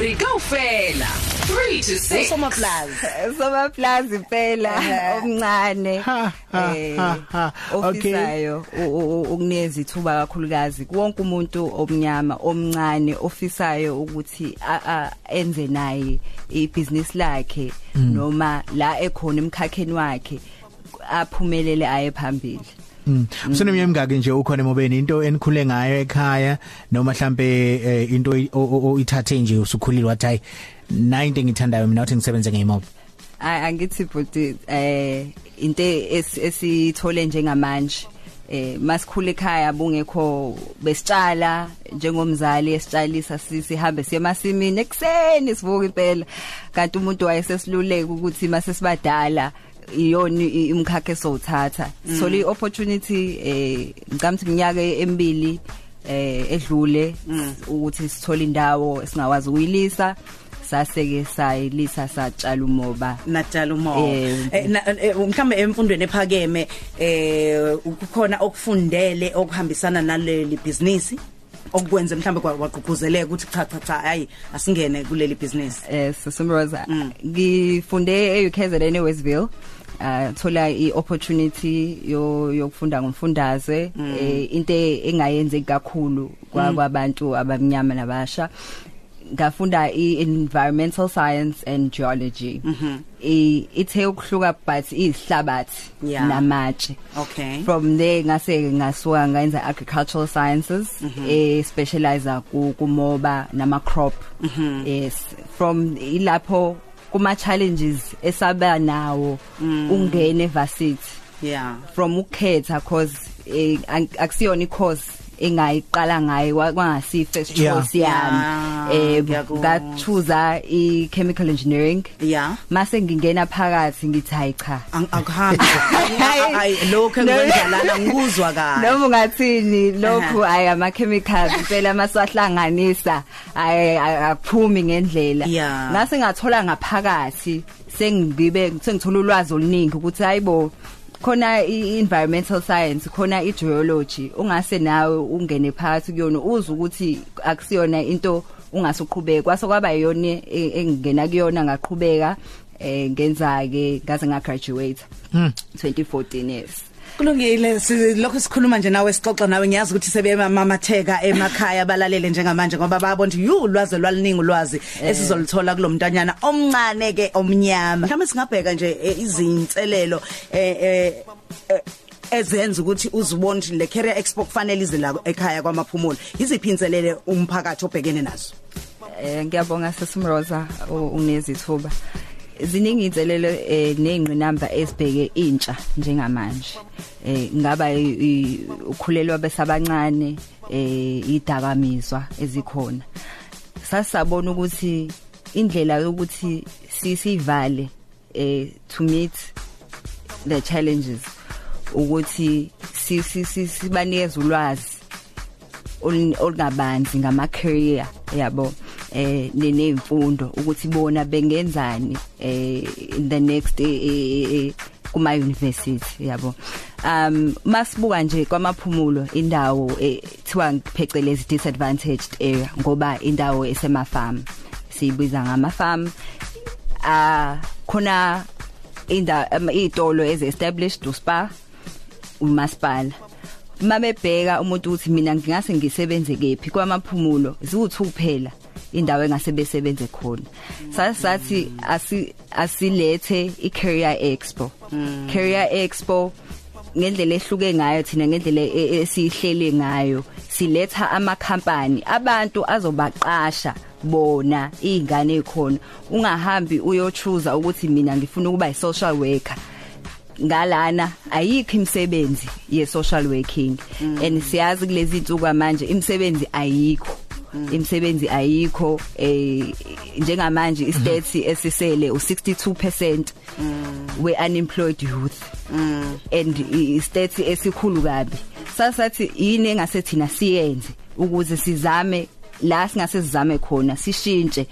Rika ufela 3 to 6 usomaplazi somaplazi phela omncane. Ha, ha, eh, ofisayo ukunikeza ithuba kakhulukazi. Wonke umuntu omnyama omncane ofisayo ukuthi a- a- enze naye ibusiness lakhe noma la ekhona emkhakheni wakhe aphumelele aye phambili. Mm. Usuneminyaka emingaki nje ukhona emobeni into enikhule ngayo ekhaya noma mhlambe eh, into oyithathe nje usukhulile wathi hayi na into engithandayo mina uthi ngisebenze ngemobo. A- angithi futhi eh into es- esithole njengamanje eh masikhule ekhaya bungekho besitshala njengomzali esitshalisa sihambe siye emasimini ekseni sivuka impela kanti umuntu wayesesiluleka ukuthi mase sibadala iyona i- umkhakha esowuthatha sole iopportunity eh ngicamthi minyaka emibili eh edlule ukuthi sithole indawo esingawazi ukuyilisa saseke sayilisa satshala umoba. Natala umo Eh, Eh, na- eh, mhlambe emfundweni ephakeme eh ukukhona okufundele okuhambisana naleli business okwenze mhlambe kwa- kwagqugquzeleka ukuthi cha cha cha hayi asingene kuleli business eh Sisumroza ngifunde eUKZN eWestville. Uh thola iopportunity yo yokufunda ngomfundaze. Eh into engayenzeki kakhulu kwa- kwabantu abamnyama nabasha. Ngafunda i-environmental science and geology. I ithe ukuhluka but ihlabathi Yeah. namatshe. Okay. From there ngase ngasuka ngayenza agricultural sciences eh specializer ku kumoba nama crop yes. From ilapho kuma challenges esaba nawo ungene varsity yeah. From ukhetha cause eh, akusiyona i-course engayiqala ngayo kwa- kwangasi first Yeah. choice yami. Yeah, eh ngiyakuzwa. ngachuza i-chemical engineering. Yeah. Mase ngingena phakathi ngithi hayi cha. Ang- akuhambi. Hayi lokho engikwenzelana ngikuzwa kahle. Noma ungathini lokhu ayi ama chemicals phela maswahlanganisa ayi aphumi ngendlela. Yeah. ngase ngathola ngaphakathi sengibe sengithola ulwazi oluningi ukuthi hayibo khona i-environmental science khona i-geology ungase nawe ungene phakathi kuyona uze ukuthi akusiyona into ungasuqhubeka. Kwase kwaba yiyona e- engingena kuyona ngaqhubeka eh ngenza ke ngaze ngagraduate. 2014 yes kulungile si- lokho sikhuluma nje nawe sixoxa nawe ngiyazi ukuthi sebemamatheka emakhaya balalele njengamanje ngoba bayabona ukuthi yu ulwazi lwaliningi ulwazi esizolithola kulomntanyana omncane ke omnyama. Mhlawumbe singabheka nje eh, izinselelo eh eh eh, ezenza ukuthi uzibone ukuthi le career expo kufanele ize la ekhaya kwamaphumulo iziphi inselele umphakathi obhekene nazo? Eh ngiyabonga sesumroza unezithuba ziningi inselelo eh nezingqinamba esibheke intsha njengamanje. Eh ngaba ukhulelwa besabancane eh idakamizwa ezikhona. Sasabona ukuthi indlela yokuthi sisivale eh to meet the challenges ukuthi si- si- si- sibanikeza ulwazi ol- olungabanzi ngama career yabo? Eh ne- nemfundo ukuthi bona bengenzani eh in the next eh, eh, eh, kuma university yabo? Um masibuka nje kwamaphumulo indawo ethiwa ngiphecelezi disadvantaged area ngoba indawo esema farm siyibiza ngama farm ah khona inda um, izitolo eze established uspa umasipala. Mabebheka umuntu uthi mina ngingase ngisebenze kephi kwamaphumulo ziwu2 kuphela indawo engase besebenze khona. Sasathi asi asilethe icareer expo. Career expo ngendlela ehluke ngayo thina ngendlela e- e- esihlele ngayo siletha amakhampani abantu azobaqasha bona izingane ekhona ungahambi uyochuza ukuthi mina ngifuna ukuba i social worker. Ngalana ayikho imisebenzi ye social working. And siyazi kulezi insuku manje imisebenzi ayikho. Imisebenzi ayikho eh njengamanje istats esisele u62% we unemployed youth. And istats esikhulu kabi. Sasathi yini engase thina siyenze ukuze sizame la singase sizame khona sishintshe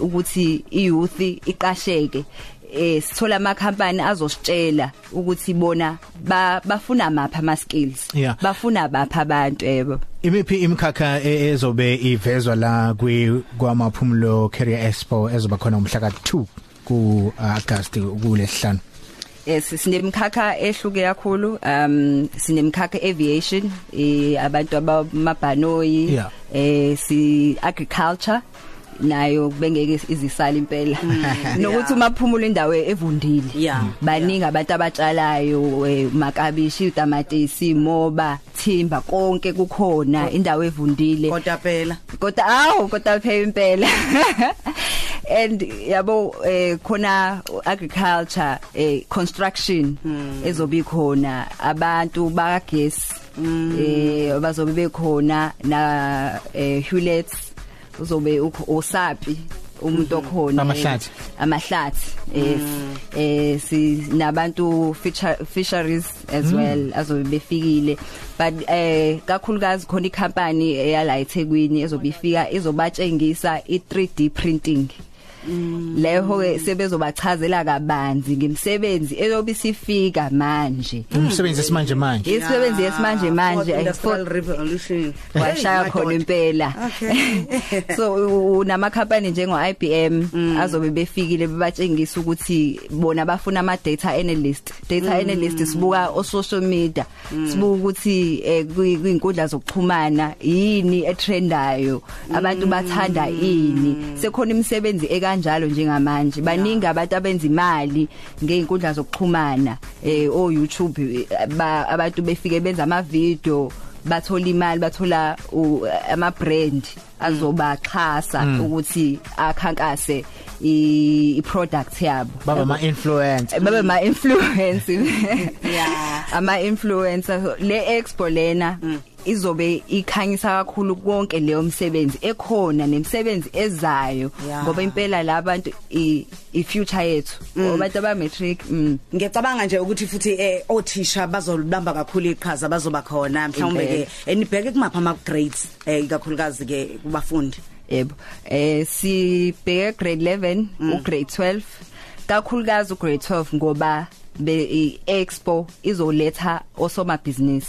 ukuthi iyouth iqasheke? Eh sithola ama company azositshela ukuthi bona ba- bafuna mapha ama skills bafuna bapha abantu yebo. Imiphi imkhakha e- ezobe ivezwa la kwi kwamaphumulo Career Expo ezoba khona umhla ka2 ku August kulesihlanu? Yes sinemkhakha ehluke kakhulu um sinemkhakha aviation eh abantu abamabhanoyi eh si agriculture nayo bengeke izisala impela. Nokuthi umaphumulo indawo evundile Yeah. baningi abantu abatshalayo eh, makabishi utamatisi moba thimba konke kukhona indawo evundile. Kodwa phela kodwa awu kodwa phela impela. And yabo eh khona agriculture eh construction ezobi khona abantu bagesi eh bazobe bekhona na eh Hewlett uzobe ukho- usapi umuntu okhona Amahlathi. eh, amahlathi. yes eh si nabantu fisher- fisheries as well azobe befikile. But eh kakhulukazi khona icompany eyala eThekwini ezobifika izobatshengisa i3D printing. Leho ke sebezobachazela kabanzi ngemisebenzi eyobisifika manje. Umsebenzi esimanje manje. Isisebenzi yesimanje manje eh, industrial revolution washaya khona impela. Okay. so unama company njengo IBM azobe befikile bebatshengisa ukuthi bona bafuna ama data analyst. Data analyst sibuka o social media sibuka ukuthi eh, kwi- kwinkundla zokuxhumana yini etrendayo abantu bathanda ini. Sekhona imisebenzi ekanjalo njengamanje. Baningi abantu abenza imali ngeinkundla zokuxhumana eh o YouTube eh, ba- abantu befike benza ama video bathola imali bathola u- ama brand azobaxhasa ukuthi akhankase i i product yabo. baba ama influencer babe ma influence Yeah. ama influencer So, le expo lena izobe ikhanyisa kakhulu konke leyo msebenzi ekhona nemisebenzi ezayo. Yeah. ngoba impela labantu i i future yethu. Abantu aba matric mm. ngiyacabanga nje ukuthi futhi eh othisha bazolibamba kakhulu iqhaza bazoba khona. Mhlawumbe ke Impela. enibheke kumapha ama grades eh ikakhulukazi ke kubafundi. Yebo. Eh sibheke grade 11 u grade 12 kakhulukazi u grade 12 ngoba be i expo izoletha osoma business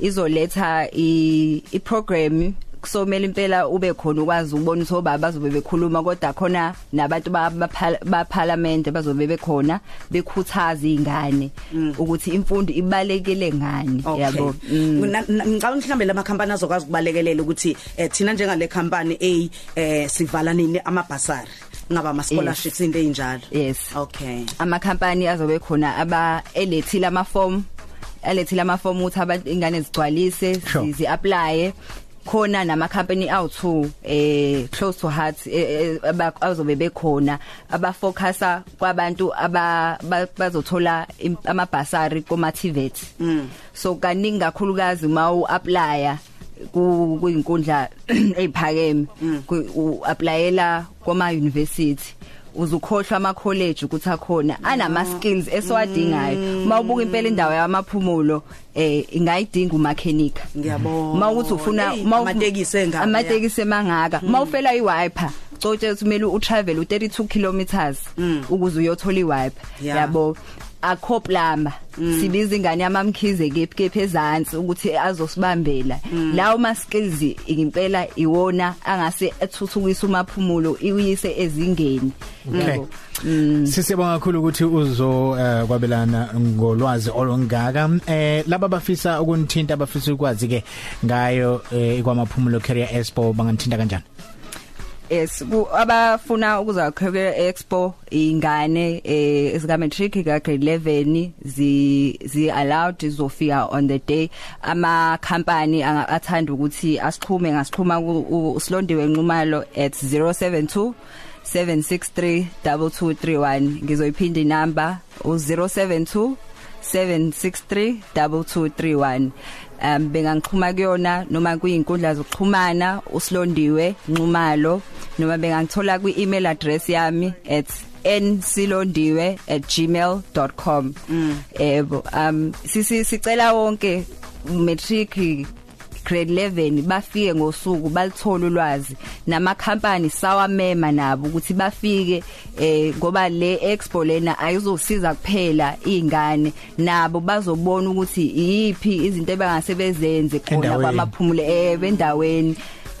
izoletha i i program kusomela impela ube khona ukwazi ukubona ukuthi obaba bazobe bekhuluma kodwa khona nabantu ba ba- ba parliament bazobe bekhona bekhuthaza izingane ukuthi imfundo ibalekele ngani yabo? Mm. Na- na- ngicabanga mhlambe lama company azokwazi ukubalekelela ukuthi eh, thina njengale company A eh sivala nini amabhasari. Ngaba ama scholarships into enjalo Yes. okay. Amakhampani azobe khona aba elethile ama form elethile ama form ukuthi abantu ingane zigcwalise Sure. zi apply khona nama company awu2 eh close to heart eh, eh, aba- azobe bekhona. Abafocusa kwabantu aba ba- bazothola im- amabhasari kuma TVET so kaningi kakhulukazi uma u apply ku kuyinkundla eziphakeme u applyela kwama university uzukhohlwa ama college ukuthi akhona anama skills esiwadingayo. Mawubuka impela indawo yamaphumulo eh ingayidinga umakhenika ngiyabona mawukuthi ufuna Hey, mawu- amatekisi engaka amatekisi emangaka mawufela iwiper cotshe ukuthi kumele utravel u32 kilometers ukuze uyothola iwiper Yeah. yabo. Akho plamba sibiza ingane yamamkhize kephi kephi ezantsi ukuthi azosibambela. Lawo ma skills impela iwona angase ethuthukisa umaphumulo iwise ezingeni. Okay. yabo Sisibonga kakhulu ukuthi uzo eh, kwabelana ngolwazi olungaka. Eh laba bafisa ukunithinta bafisa ukwazi ke ngayo eh, kwamaphumulo Career Expo banganithinta kanjani? Yes abafuna ukuza career expo ingane eh ezika matric ka grade 11 zi zi allowed izofika on the day. Ama company athanda ukuthi asixhume ngasixhuma usilondiwe nqumalo at 072 763 2231 ngizoyiphinda inamba u072 7632231 um bengangixhuma kuyona noma kuyinkundla zokuxhumana usilondiwe nxumalo. Noma bengangithola kwi-email address yami at nsilondiwe@gmail.com yebo um sisi sicela wonke matric grade 11 bafike ngosuku balithola ulwazi. Namakhampani sawamema nabo ukuthi bafike eh ngoba le expo lena ayizosiza kuphela izingane nabo bazobona ukuthi yipi izinto abangasebenzenze khona kwamaphumulo eh bendaweni. mm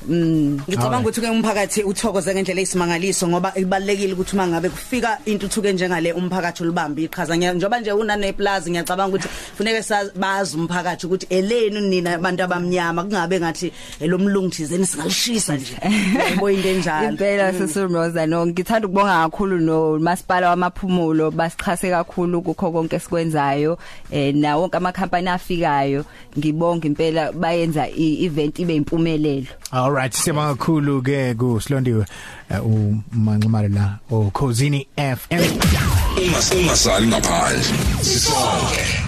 Ngicabanga ukuthi ke umphakathi uthokoze ngendlela eyisimangaliso ngoba ibalekile ukuthi uma ngabe kufika intuthuko njengale umphakathi olibamba iqhaza. Ngiya- njoba nje unane plaza ngiyacabanga ukuthi funeke bazi umphakathi ukuthi elenu nina abantu abamnyama kungabe ngathi elomlungu thizeni singalishisa nje. Yebo into enjalo. Impela sesumroza no ngithanda ukubonga kakhulu no masipala wamaphumulo basichase kakhulu kukho konke esikwenzayo eh na wonke amakhampani afikayo. Ngibonga impela bayenza i-event ibe impumelelo All right siyabonga kakhulu ke ku Silondiwe uh, umanxumalo la o Cozini FM Ungas ungasali ngaphandle. Sisonke.